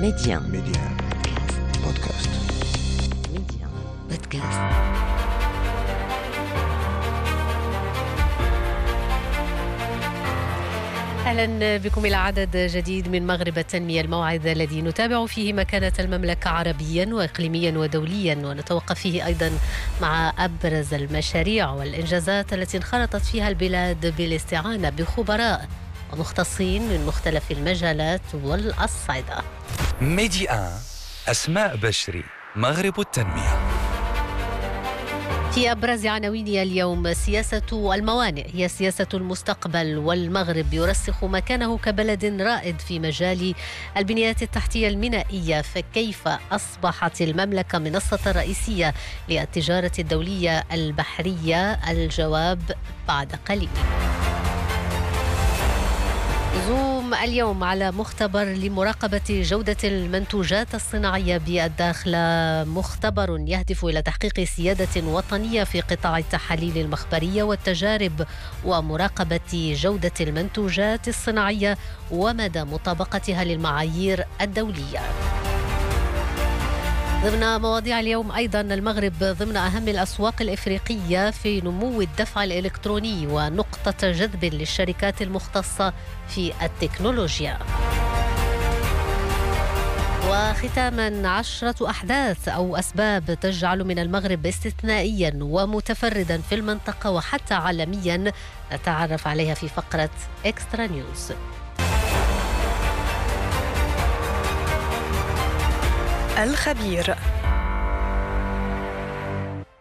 Média. Média. Podcast. Média. Podcast. أهلا بكم إلى عدد جديد من مغرب التنمية الموعد الذي نتابع فيه مكانة المملكة عربيا واقليميا ودوليا ونتوقف فيه أيضا مع أبرز المشاريع والإنجازات التي انخرطت فيها البلاد بالاستعانة بخبراء ومختصين من مختلف المجالات والأصعدة. ميدي آن أسماء بشري مغرب التنمية. في ابرز عناوين اليوم سياسة الموانئ. هي سياسة المستقبل والمغرب. يرسخ مكانه كبلد رائد في مجال البنيات التحتية المينائيه فكيف أصبحت المملكة منصة رئيسية للتجارة الدولية البحرية؟ الجواب بعد قليل. اليوم على مختبر لمراقبة جودة المنتوجات الصناعية بالداخل مختبر يهدف إلى تحقيق سيادة وطنية في قطاع التحاليل المخبرية والتجارب ومراقبة جودة المنتوجات الصناعية ومدى مطابقتها للمعايير الدولية. ضمن مواضيع اليوم أيضا المغرب ضمن أهم الأسواق الإفريقية في نمو الدفع الإلكتروني ونقطة جذب للشركات المختصة في التكنولوجيا. وختاما عشرة أحداث أو أسباب تجعل من المغرب استثنائيا ومتفردا في المنطقة وحتى عالميا نتعرف عليها في فقرة إكسترا نيوز الخبير.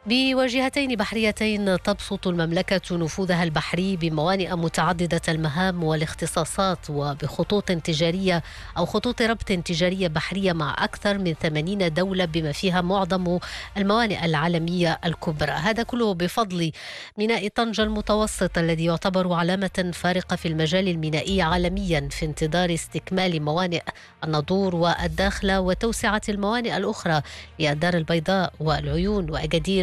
بوجهتين بحريتين تبسط المملكة نفوذها البحري بموانئ متعددة المهام والاختصاصات وبخطوط تجارية أو خطوط ربط تجارية بحرية مع أكثر من 80 دولة بما فيها معظم الموانئ العالمية الكبرى. هذا كله بفضل ميناء طنجة المتوسط الذي يعتبر علامة فارقة في المجال المينائي عالميا في انتظار استكمال موانئ الناظور والداخلة وتوسعة الموانئ الأخرى للدار البيضاء والعيون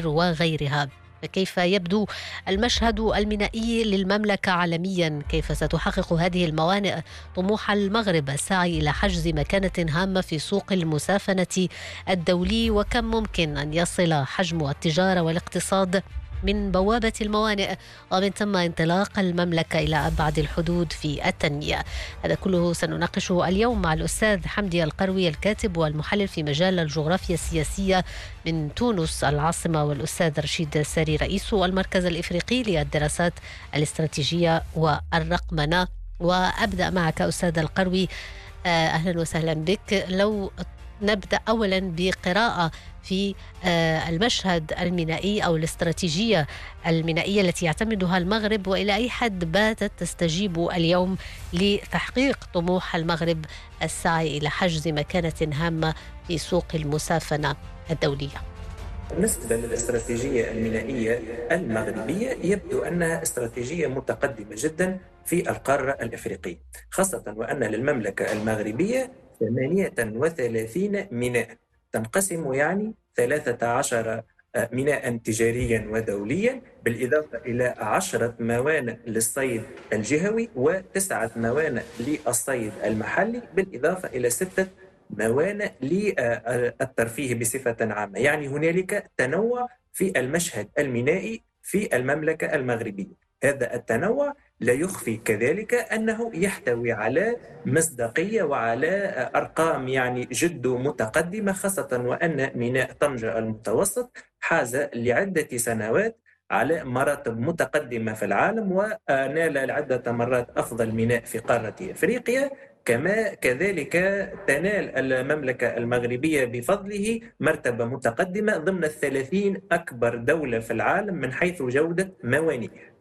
وأجادير وغيرها. كيف يبدو المشهد المينائي للمملكة عالميا؟ كيف ستحقق هذه الموانئ طموح المغرب السعي إلى حجز مكانة هامة في سوق المسافنة الدولي؟ وكم ممكن أن يصل حجم التجارة والاقتصاد؟ من بوابة الموانئ ومن ثم انطلاق المملكة إلى أبعد الحدود في التنمية. هذا كله سنناقشه اليوم مع الأستاذ حمدي القروي الكاتب والمحلل في مجال الجغرافيا السياسية من تونس العاصمة والأستاذ رشيد ساري رئيس المركز الإفريقي للدراسات الاستراتيجية والرقمنة. وأبدأ معك أستاذ القروي. أهلا وسهلا بك. لو نبدأ اولا بقراءة في المشهد المينائي أو الاستراتيجية المينائيه التي يعتمدها المغرب وإلى أي حد باتت تستجيب اليوم لتحقيق طموح المغرب السعي إلى حجز مكانة هامة في سوق المسافنة الدولية. بالنسبة للاستراتيجية المينائية المغربية يبدو أنها استراتيجية متقدمة جدا في القارة الإفريقية خاصة وأن للمملكة المغربية 38 ميناء. تنقسم يعني 13 ميناء تجاريا ودوليا بالإضافة إلى عشرة موانئ للصيد الجهوي وتسعة موانئ للصيد المحلي بالإضافة إلى ستة موانئ للترفيه بصفة عامة. يعني هنالك تنوع في المشهد المينائي في المملكة المغربية. هذا التنوع لا يخفي كذلك أنه يحتوي على مصداقية وعلى أرقام يعني جد متقدمة خاصة وأن ميناء طنجه المتوسط حاز لعدة سنوات على مراتب متقدمة في العالم ونال عده مرات أفضل ميناء في قارة إفريقيا. كما كذلك تنال المملكة المغربية بفضله مرتبة متقدمة ضمن الثلاثين أكبر دولة في العالم من حيث جودة موانئها.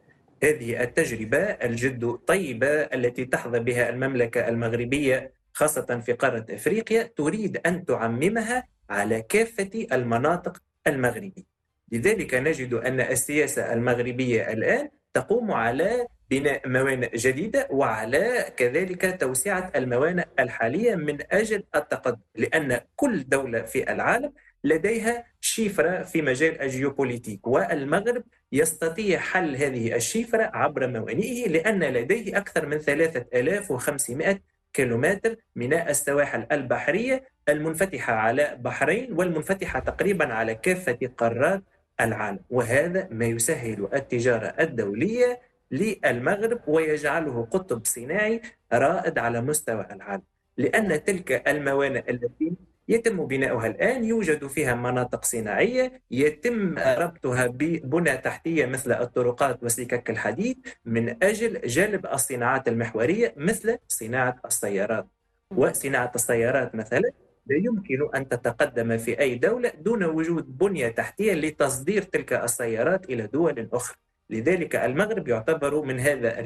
هذه التجربة الجد طيبة التي تحظى بها المملكة المغربية خاصة في قارة أفريقيا تريد أن تعممها على كافة المناطق المغربية. لذلك نجد أن السياسة المغربية الآن تقوم على بناء موانئ جديدة وعلى كذلك توسعة الموانئ الحالية من أجل التقدم لأن كل دولة في العالم لديها شفرة في مجال الجيوبوليتيك والمغرب يستطيع حل هذه الشفرة عبر موانئه لأن لديه أكثر من 3500 كيلومتر ميناء السواحل البحرية المنفتحة على بحرين والمنفتحة تقريبا على كافة قارات العالم. وهذا ما يسهل التجارة الدولية للمغرب ويجعله قطب صناعي رائد على مستوى العالم. لأن تلك الموانئ التي يتم بناؤها الآن يوجد فيها مناطق صناعية يتم ربطها ببنى تحتية مثل الطرقات وسكك الحديد من أجل جلب الصناعات المحورية مثل صناعة السيارات. وصناعة السيارات مثلا لا يمكن أن تتقدم في أي دولة دون وجود بنية تحتية لتصدير تلك السيارات إلى دول أخرى. لذلك المغرب يعتبر من هذا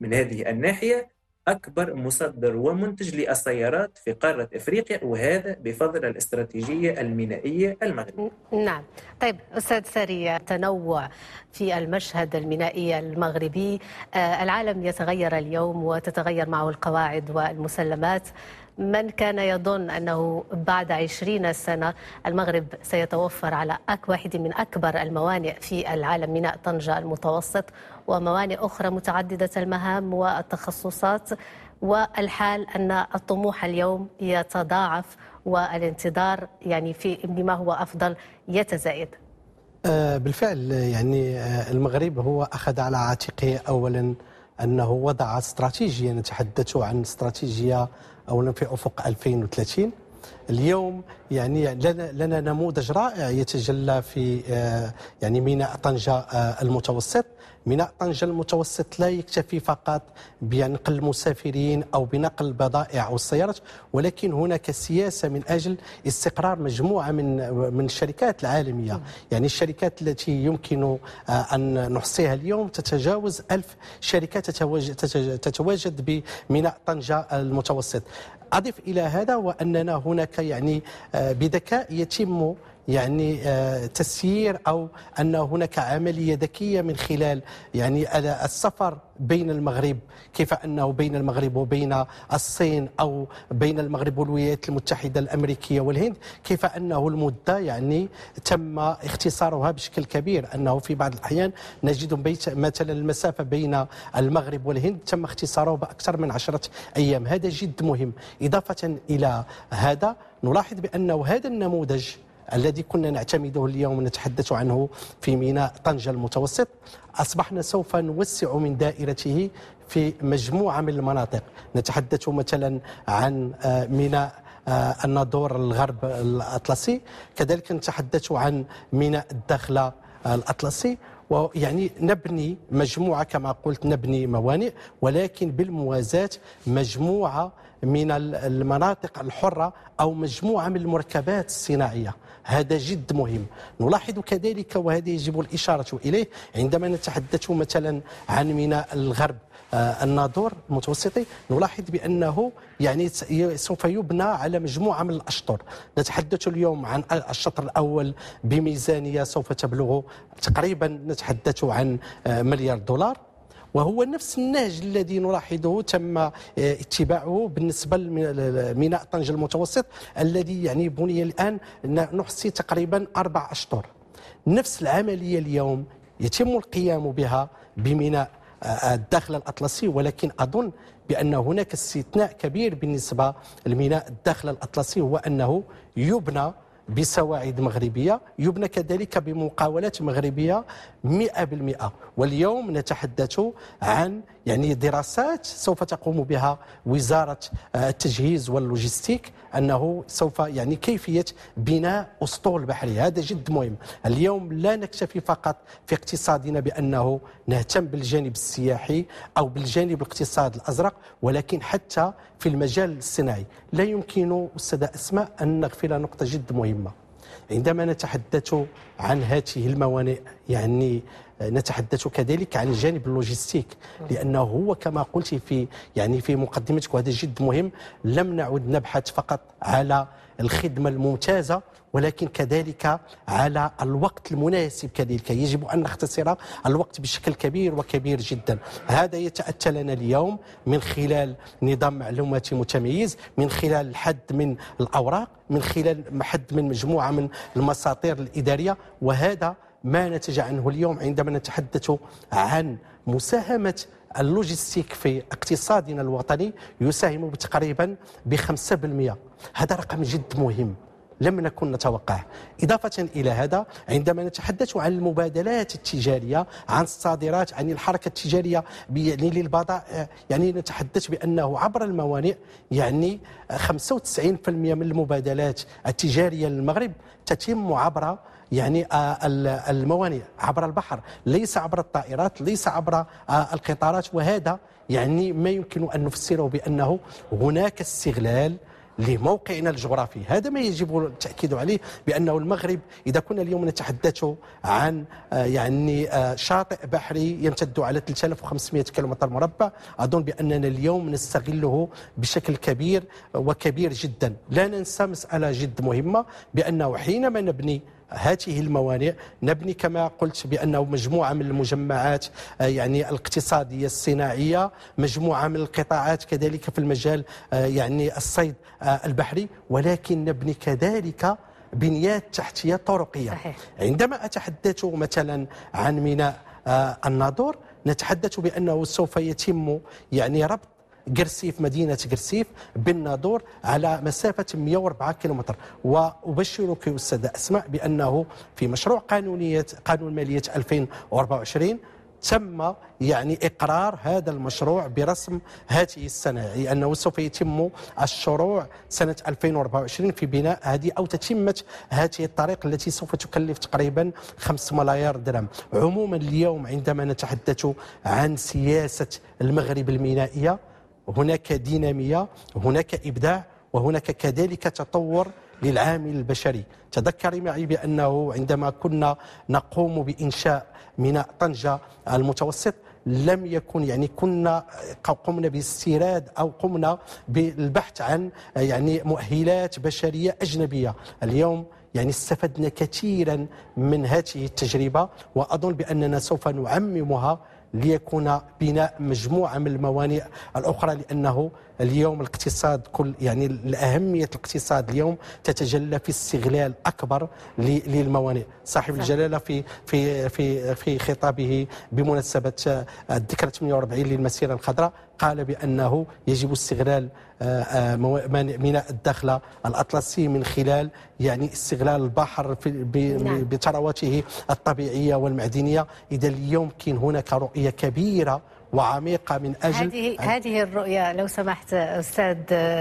من هذه الناحية أكبر مصدر ومنتج للسيارات في قارة إفريقيا وهذا بفضل الاستراتيجية المينائية المغربية. نعم. طيب أستاذ سري تنوع في المشهد المينائي المغربي آه، العالم يتغير اليوم وتتغير معه القواعد والمسلمات. من كان يظن أنه بعد عشرين سنة المغرب سيتوفر على واحد من أكبر الموانئ في العالم ميناء طنجة المتوسط وموانئ أخرى متعددة المهام والتخصصات والحال أن الطموح اليوم يتضاعف والانتظار يعني في بما هو أفضل يتزايد. آه، بالفعل يعني آه، المغرب هو أخذ على عاتقه أولا أنه وضع استراتيجية نتحدث عن استراتيجية اولا في أفق 2030 اليوم يعني لنا, لنا نموذج رائع يتجلى في آه، يعني ميناء طنجة آه، المتوسط. ميناء طنجة المتوسط لا يكتفي فقط بنقل المسافرين أو بنقل البضائع أو السيارات ولكن هناك سياسة من أجل استقرار مجموعة من من الشركات العالمية. يعني الشركات التي يمكن آه، أن نحصيها اليوم تتجاوز ألف شركة تتواجد بميناء طنجة المتوسط. أضف إلى هذا وأننا هناك يعني آه، بذكاء يتم يعني آه، تسيير أو أن هناك عملية ذكية من خلال يعني السفر بين المغرب كيف أنه بين المغرب وبين الصين أو بين المغرب والولايات المتحدة الأمريكية والهند كيف أنه المدة يعني تم اختصارها بشكل كبير أنه في بعض الأحيان نجد بيت مثلا المسافة بين المغرب والهند تم اختصاره بأكثر من عشرة أيام. هذا جد مهم. إضافة إلى هذا نلاحظ بأنه هذا النموذج الذي كنا نعتمده اليوم نتحدث عنه في ميناء طنجة المتوسط أصبحنا سوف نوسع من دائرته في مجموعة من المناطق. نتحدث مثلا عن آه، ميناء آه، الناظور الغرب الأطلسي كذلك نتحدث عن ميناء الداخلة الأطلسي ويعني نبني مجموعة كما قلت نبني موانئ ولكن بالموازاة مجموعة من المناطق الحرة أو مجموعة من المركبات الصناعية. هذا جد مهم. نلاحظ كذلك وهذا يجب الإشارة إليه عندما نتحدث مثلا عن ميناء الغرب آه، الناظور المتوسطي. نلاحظ بأنه يعني سوف يبنى على مجموعة من الأشطر. نتحدث اليوم عن الشطر الأول بميزانية سوف تبلغ تقريبا نتحدث عن آه، مليار دولار. وهو نفس النهج الذي نلاحظه تم آه، اتباعه بالنسبة لميناء طنجة المتوسط الذي يعني بني الآن نحصي تقريبا أربع أشطر. نفس العملية اليوم يتم القيام بها بميناء آه، الداخل الأطلسي ولكن أظن بأن هناك استثناء كبير بالنسبة لميناء الداخل الأطلسي هو أنه يبنى بسواعد مغربية يبنى كذلك بمقاولات مغربية 100% واليوم نتحدث عن يعني دراسات سوف تقوم بها وزارة آه، التجهيز واللوجستيك أنه سوف يعني كيفية بناء أسطول بحري هذا جد مهم. اليوم لا نكتفي فقط في اقتصادنا بأنه نهتم بالجانب السياحي أو بالجانب الاقتصاد الأزرق ولكن حتى في المجال الصناعي. لا يمكن أستاذة أسماء أن نغفل نقطة جد مهمة. عندما نتحدث عن هذه الموانئ يعني نتحدث كذلك عن الجانب اللوجستيك لأنه هو كما قلت في يعني في مقدمتك وهذا جد مهم لم نعد نبحث فقط على الخدمة الممتازة ولكن كذلك على الوقت المناسب كذلك. يجب أن نختصر الوقت بشكل كبير وكبير جدا. هذا يتأتى لنا اليوم من خلال نظام معلوماتي متميز من خلال الحد من الأوراق من خلال حد من مجموعة من المساطير الإدارية. وهذا ما نتج عنه اليوم عندما نتحدث عن مساهمة اللوجستيك في اقتصادنا الوطني يساهم تقريبا ب 5% هذا رقم جد مهم. لم نكن نتوقع. إضافة إلى هذا عندما نتحدث عن المبادلات التجارية عن الصادرات عن الحركة التجارية يعني للبضائع يعني نتحدث بأنه عبر الموانئ يعني 95% من المبادلات التجارية للمغرب تتم عبر يعني آه، الموانئ عبر البحر ليس عبر الطائرات ليس عبر آه، القطارات. وهذا يعني ما يمكن أن نفسره بأنه هناك استغلال لموقعنا الجغرافي. هذا ما يجب التأكيد عليه بأنه المغرب إذا كنا اليوم نتحدث عن آه، يعني شاطئ بحري يمتد على 3500 كيلومتر مربع. أظن بأننا اليوم نستغله بشكل كبير وكبير جدا. لا ننسى مسألة جد مهمة بأنه حينما نبني هذه الموانئ. نبني كما قلت بأنه مجموعة من المجمعات آه، يعني الاقتصادية الصناعية مجموعة من القطاعات كذلك في المجال آه، يعني الصيد آه، البحري. ولكن نبني كذلك بنيات تحتية طرقية. صحيح. عندما أتحدث مثلا عن ميناء الناظور نتحدث بأنه سوف يتم يعني ربط قرسيف مدينة قرسيف بالناظور على مسافة 104 كيلومتر. وأبشرك أستاذ أسماء بأنه في مشروع قانونية قانون مالية 2024 تم يعني إقرار هذا المشروع برسم هذه السنة يعني أنه سوف يتم الشروع سنة 2024 في بناء هذه أو تتمة هذه الطريق التي سوف تكلف تقريبا 5 ملايير درهم. عموما اليوم عندما نتحدث عن سياسة المغرب المينائية هناك دينامية هناك إبداع وهناك كذلك تطور للعامل البشري. تذكري معي بأنه عندما كنا نقوم بإنشاء ميناء طنجة المتوسط لم يكن يعني كنا قمنا باستيراد أو قمنا بالبحث عن يعني مؤهلات بشرية أجنبية. اليوم يعني استفدنا كثيرا من هذه التجربة وأظن بأننا سوف نعممها ليكون بناء مجموعة من الموانئ الأخرى لأنه اليوم الاقتصاد كل يعني الأهمية الاقتصاد اليوم تتجلى في استغلال أكبر للموانئ. صاحب الجلالة في في في في خطابه بمناسبة الذكرى 48 للمسيرة الخضراء قال بأنه يجب استغلال آه، آه، ميناء الداخله الأطلسي من خلال يعني استغلال البحر نعم. بثرواته الطبيعية والمعدنية إذا اليوم كاين هناك رؤية كبيرة وعميقة من أجل هذه هذه الرؤية لو سمحت أستاذ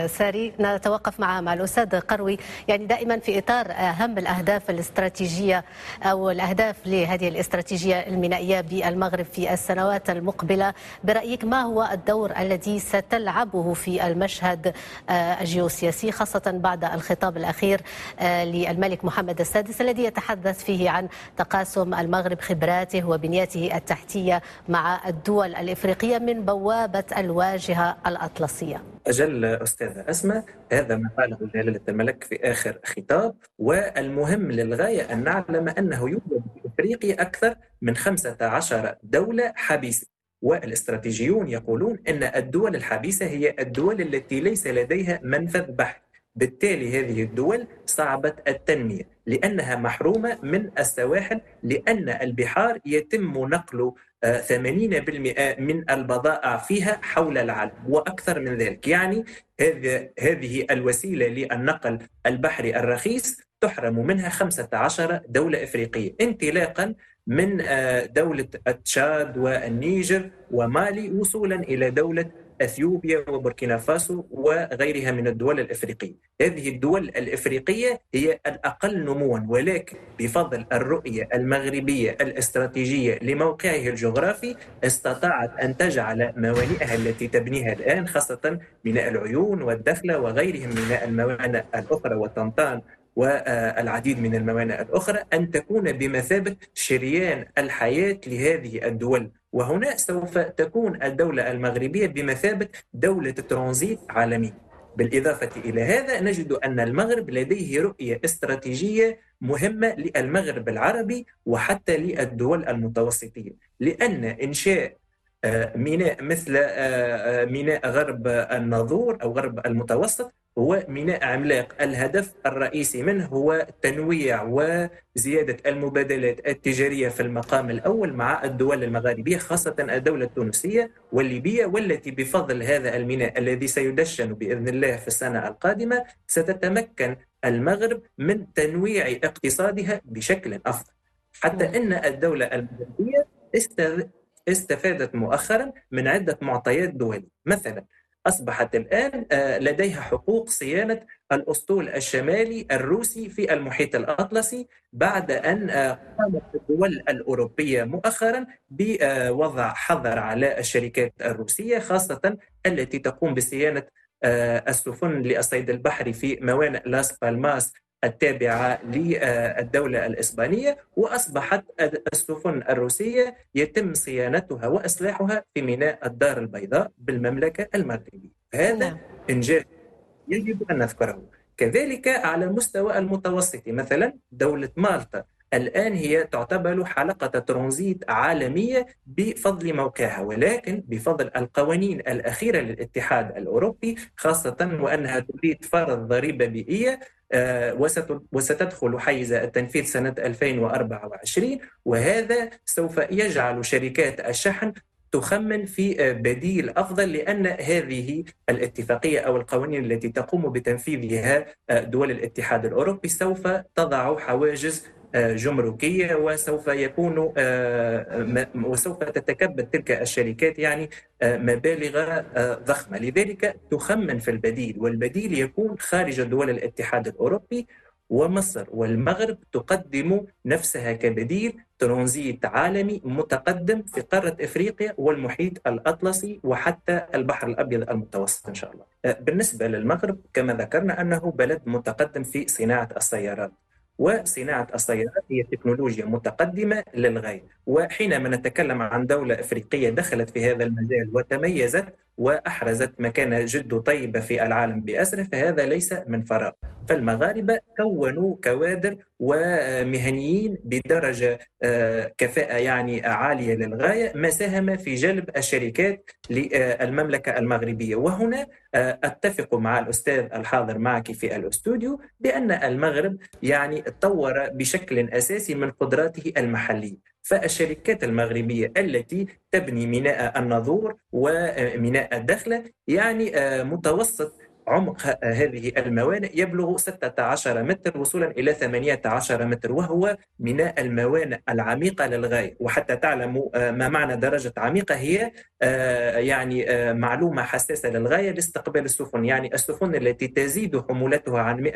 ساري نتوقف مع مع الأستاذ قروي. يعني دائما في إطار أهم الأهداف الاستراتيجية أو الأهداف لهذه الاستراتيجية المينائية بالمغرب في السنوات المقبلة برأيك ما هو الدور الذي ستلعبه في المشهد آه، الجيوسياسي خاصة بعد الخطاب الأخير آه، للملك محمد السادس الذي يتحدث فيه عن تقاسم المغرب خبراته وبنيته التحتية مع الدول الإفريقية؟ الإفريقية من بوابة الواجهة الأطلسية. أجل أستاذة أسماء هذا ما قاله جلالة الملك في آخر خطاب والمهم للغاية أن نعلم أنه يوجد في إفريقيا أكثر من 15 دولة حبيسة. والاستراتيجيون يقولون أن الدول الحبيسة هي الدول التي ليس لديها منفذ بحري بالتالي هذه الدول صعبة التنمية لأنها محرومة من السواحل لأن البحار يتم نقل 80% من البضائع فيها حول العالم وأكثر من ذلك. يعني هذه الوسيلة للنقل البحري الرخيص تحرم منها 15 دولة إفريقية انطلاقا من آه، دولة تشاد والنيجر ومالي وصولا إلى دولة إثيوبيا وبوركينا فاسو وغيرها من الدول الإفريقية. هذه الدول الإفريقية هي الأقل نموا ولكن بفضل الرؤية المغربية الاستراتيجية لموقعه الجغرافي استطاعت أن تجعل موانئها التي تبنيها الآن خاصة ميناء العيون والدخلة وغيرهم من الموانئ الأخرى وطنطان والعديد من الموانئ الأخرى أن تكون بمثابة شريان الحياة لهذه الدول وهنا سوف تكون الدولة المغربية بمثابة دولة ترانزيت عالمي. بالإضافة إلى هذا نجد أن المغرب لديه رؤية استراتيجية مهمة للمغرب العربي وحتى للدول المتوسطية لأن إنشاء آه، ميناء مثل آه، آه، ميناء غرب الناظور أو غرب المتوسط هو ميناء عملاق الهدف الرئيسي منه هو تنويع وزيادة المبادلات التجارية في المقام الأول مع الدول المغاربية خاصة الدولة التونسية والليبية والتي بفضل هذا الميناء الذي سيدشن بإذن الله في السنة القادمة. ستتمكن المغرب من تنويع اقتصادها بشكل أفضل. حتى أن الدولة المغربية استفادت مؤخرا من عدة معطيات دولية. مثلا أصبحت الآن آه، لديها حقوق صيانة الأسطول الشمالي الروسي في المحيط الأطلسي بعد أن آه، قامت الدول الأوروبية مؤخرا بوضع حظر على الشركات الروسية خاصة التي تقوم بصيانة آه، السفن للصيد البحري في موانئ لاس بالماس التابعة للدولة الإسبانية وأصبحت السفن الروسية يتم صيانتها وإصلاحها في ميناء الدار البيضاء بالمملكة المغربية هذا نعم. إنجاز يجب أن نذكره كذلك على المستوى المتوسط مثلا دولة مالطا الآن هي تعتبر حلقة ترانزيت عالمية بفضل موقعها ولكن بفضل القوانين الأخيرة للاتحاد الأوروبي خاصة وأنها تريد فرض ضريبة بيئية آه، وستدخل حيز التنفيذ سنة 2024 وهذا سوف يجعل شركات الشحن تخمن في آه، بديل أفضل لأن هذه الاتفاقية أو القوانين التي تقوم بتنفيذها آه، دول الاتحاد الأوروبي سوف تضع حواجز جمركية وسوف يكون آه، وسوف تتكبد تلك الشركات يعني آه، مبالغ آه، ضخمة. لذلك تخمن في البديل والبديل يكون خارج دول الاتحاد الأوروبي ومصر والمغرب تقدم نفسها كبديل ترانزيت عالمي متقدم في قارة إفريقيا والمحيط الأطلسي وحتى البحر الأبيض المتوسط إن شاء الله. بالنسبة للمغرب كما ذكرنا أنه بلد متقدم في صناعة السيارات. وصناعة السيارات هي تكنولوجيا متقدمة للغاية. وحينما نتكلم عن دولة أفريقية دخلت في هذا المجال وتميزت وأحرزت مكانة جد طيبة في العالم بأسره فهذا ليس من فراغ. فالمغاربة كونوا كوادر ومهنيين بدرجة آه، كفاءة يعني عالية للغاية ما ساهم في جلب الشركات للمملكة المغربية. وهنا آه، أتفق مع الأستاذ الحاضر معك في الاستوديو بأن المغرب يعني تطور بشكل أساسي من قدراته المحلية. فالشركات المغربية التي تبني ميناء الناظور وميناء الدخلة يعني آه، متوسط عمق هذه الموانئ يبلغ 16 متر وصولا إلى 18 متر وهو ميناء الموانئ العميقة للغاية. وحتى تعلموا آه، ما معنى درجة عميقة؟ هي آه، يعني معلومة حساسة للغاية لاستقبال السفن. يعني السفن التي تزيد حمولتها عن 100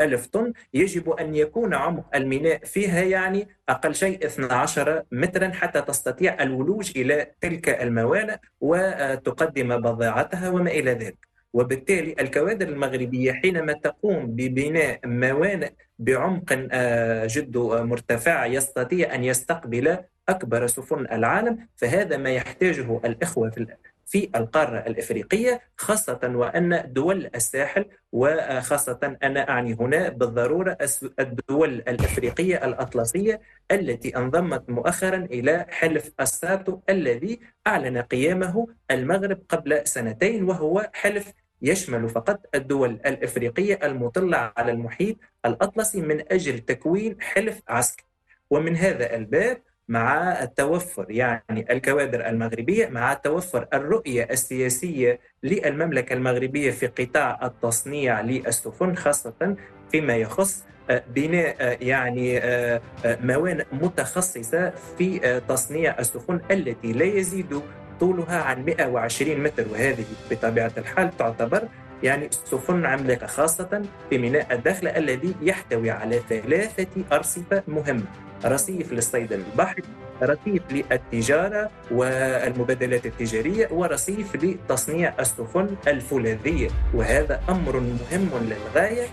ألف طن يجب أن يكون عمق الميناء فيها يعني أقل شيء 12 مترا حتى تستطيع الولوج إلى تلك الموانئ وتقدم بضاعتها وما إلى ذلك. وبالتالي الكوادر المغربية حينما تقوم ببناء موانئ بعمق آه، جد مرتفع يستطيع أن يستقبل أكبر سفن العالم فهذا ما يحتاجه الإخوة في في القارة الإفريقية خاصة وأن دول الساحل وخاصة أنا أعني هنا بالضرورة الدول الإفريقية الأطلسية التي انضمت مؤخرا إلى حلف الساتو الذي أعلن قيامه المغرب قبل سنتين وهو حلف يشمل فقط الدول الإفريقية المطلة على المحيط الأطلسي من أجل تكوين حلف عسكري. ومن هذا الباب مع التوفر يعني الكوادر المغربية مع توفر الرؤية السياسية للمملكة المغربية في قطاع التصنيع للسفن خاصة فيما يخص آه، بناء آه، يعني آه، موانئ متخصصة في تصنيع السفن التي لا يزيد طولها عن 120 متر وهذه بطبيعة الحال تعتبر يعني سفن عملاقة خاصة في ميناء الداخلة الذي يحتوي على ثلاثة أرصفة مهمة رصيف للصيد البحري رصيف للتجارة والمبادلات التجارية ورصيف لتصنيع السفن الفولاذية وهذا أمر مهم للغاية.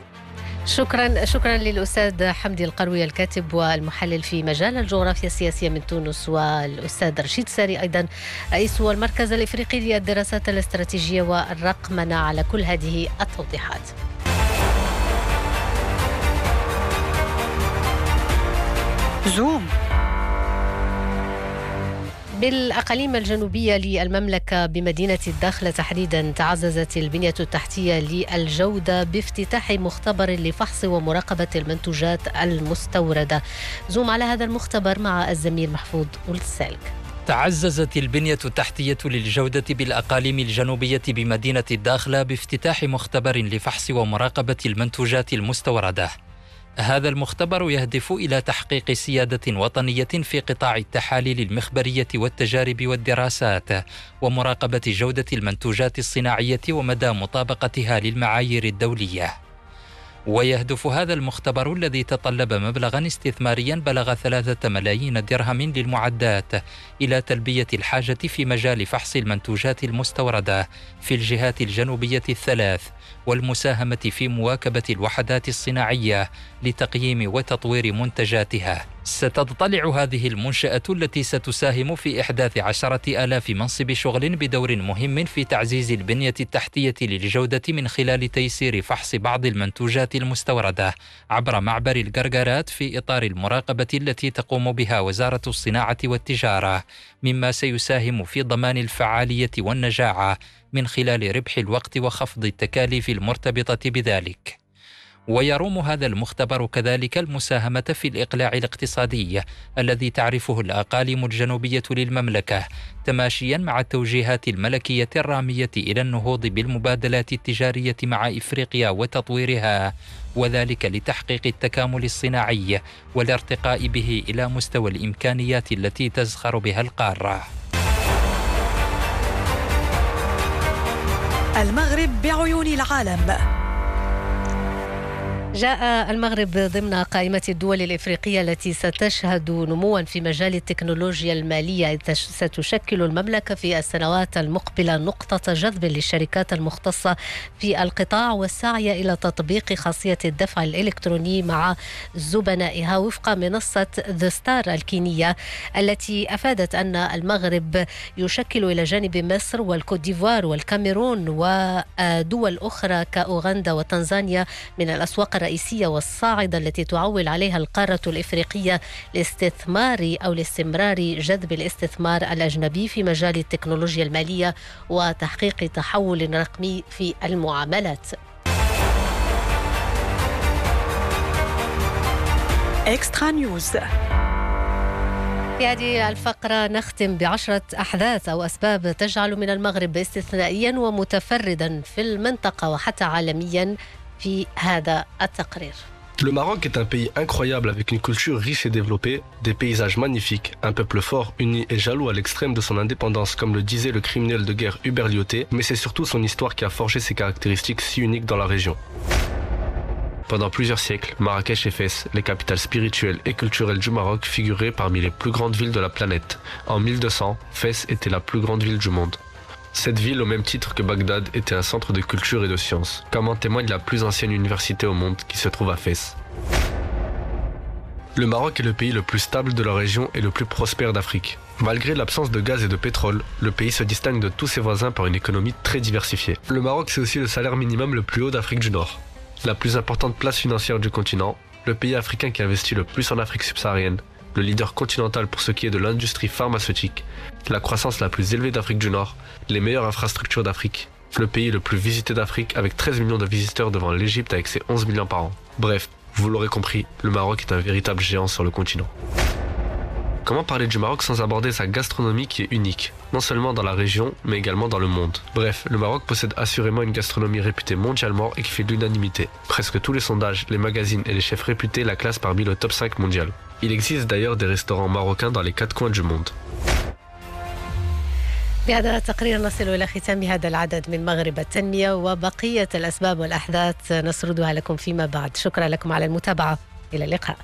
شكرا شكرا للأستاذ حمدي القروي الكاتب والمحلل في مجال الجغرافيا السياسية من تونس والأستاذ رشيد ساري أيضا رئيس المركز الإفريقي للدراسات الاستراتيجية والرقمنة على كل هذه التوضيحات. زوم بالأقاليم الجنوبية للمملكة بمدينة الداخلة تحديدا تعززت البنية التحتية للجودة بافتتاح مختبر لفحص ومراقبة المنتوجات المستوردة. زوم على هذا المختبر مع الزميل محفوظ ولسالك تعززت البنية التحتية للجودة بالأقاليم الجنوبية بمدينة الداخلة بافتتاح مختبر لفحص ومراقبة المنتوجات المستوردة. هذا المختبر يهدف إلى تحقيق سيادة وطنية في قطاع التحاليل المخبرية والتجارب والدراسات ومراقبة جودة المنتوجات الصناعية ومدى مطابقتها للمعايير الدولية. ويهدف هذا المختبر الذي تطلب مبلغا استثماريا بلغ ثلاثة ملايين درهم للمعدات إلى تلبية الحاجة في مجال فحص المنتوجات المستوردة في الجهات الجنوبية الثلاث والمساهمة في مواكبة الوحدات الصناعية لتقييم وتطوير منتجاتها. ستتطلع هذه المنشأة التي ستساهم في إحداث عشرة آلاف منصب شغل بدور مهم في تعزيز البنية التحتية للجودة من خلال تيسير فحص بعض المنتوجات المستوردة عبر معبر القرقرات في إطار المراقبة التي تقوم بها وزارة الصناعة والتجارة مما سيساهم في ضمان الفعالية والنجاعة من خلال ربح الوقت وخفض التكاليف المرتبطة بذلك. ويروم هذا المختبر كذلك المساهمة في الإقلاع الاقتصادي الذي تعرفه الأقاليم الجنوبية للمملكة تماشيا مع التوجيهات الملكية الرامية إلى النهوض بالمبادلات التجارية مع إفريقيا وتطويرها وذلك لتحقيق التكامل الصناعي والارتقاء به إلى مستوى الإمكانيات التي تزخر بها القارة. المغرب بعيون العالم. جاء المغرب ضمن قائمة الدول الإفريقية التي ستشهد نموا في مجال التكنولوجيا المالية ستشكل المملكة في السنوات المقبلة نقطة جذب للشركات المختصة في القطاع والسعي إلى تطبيق خاصية الدفع الإلكتروني مع زبنائها وفق منصة ذا ستار الكينية التي أفادت أن المغرب يشكل إلى جانب مصر والكوت ديفوار والكاميرون ودول أخرى كأوغندا وتنزانيا من الأسواق الرئيسية والصاعدة التي تعول عليها القارة الإفريقية لاستثمار أو لاستمرار جذب الاستثمار الأجنبي في مجال التكنولوجيا المالية وتحقيق تحول رقمي في المعاملات. اكسترا نيوز في هذه الفقرة نختم بعشرة أحداث أو أسباب تجعل من المغرب استثنائيا ومتفردا في المنطقة وحتى عالميا. في هذا التقرير Le Maroc est un pays incroyable avec une culture riche et développée, des paysages magnifiques, un peuple fort, uni et jaloux à l'extrême de son indépendance, comme le disait le criminel de guerre Hubert Lyoté, mais c'est surtout son histoire qui a forgé ses caractéristiques si uniques dans la région. Pendant plusieurs siècles, Marrakech et Fès, les capitales spirituelles et culturelles du Maroc, figuraient parmi les plus grandes villes de la planète. En 1200, Fès était la plus grande ville du monde. Cette ville, au même titre que Bagdad, était un centre de culture et de sciences, comme en témoigne la plus ancienne université au monde qui se trouve à Fès. Le Maroc est le pays le plus stable de la région et le plus prospère d'Afrique. Malgré l'absence de gaz et de pétrole, le pays se distingue de tous ses voisins par une économie très diversifiée. Le Maroc, c'est aussi le salaire minimum le plus haut d'Afrique du Nord. La plus importante place financière du continent, le pays africain qui investit le plus en Afrique subsaharienne, le leader continental pour ce qui est de l'industrie pharmaceutique, la croissance la plus élevée d'Afrique du Nord, les meilleures infrastructures d'Afrique, le pays le plus visité d'Afrique avec 13 millions de visiteurs devant l'Égypte avec ses 11 millions par an. Bref, vous l'aurez compris, le Maroc est un véritable géant sur le continent. Comment parler du Maroc sans aborder sa gastronomie qui est unique, non seulement dans la région, mais également dans le monde? Bref, le Maroc possède assurément une gastronomie réputée mondialement et qui fait l'unanimité. Presque tous les sondages, les magazines et les chefs réputés la classent parmi le top 5 mondial. Il existe d'ailleurs des restaurants marocains dans les quatre coins du monde. بهذا التقرير نصل إلى ختام هذا العدد من مغرب التنمية وبقية الأسباب والأحداث نسردها لكم فيما بعد. شكرا لكم على المتابعة. إلى اللقاء.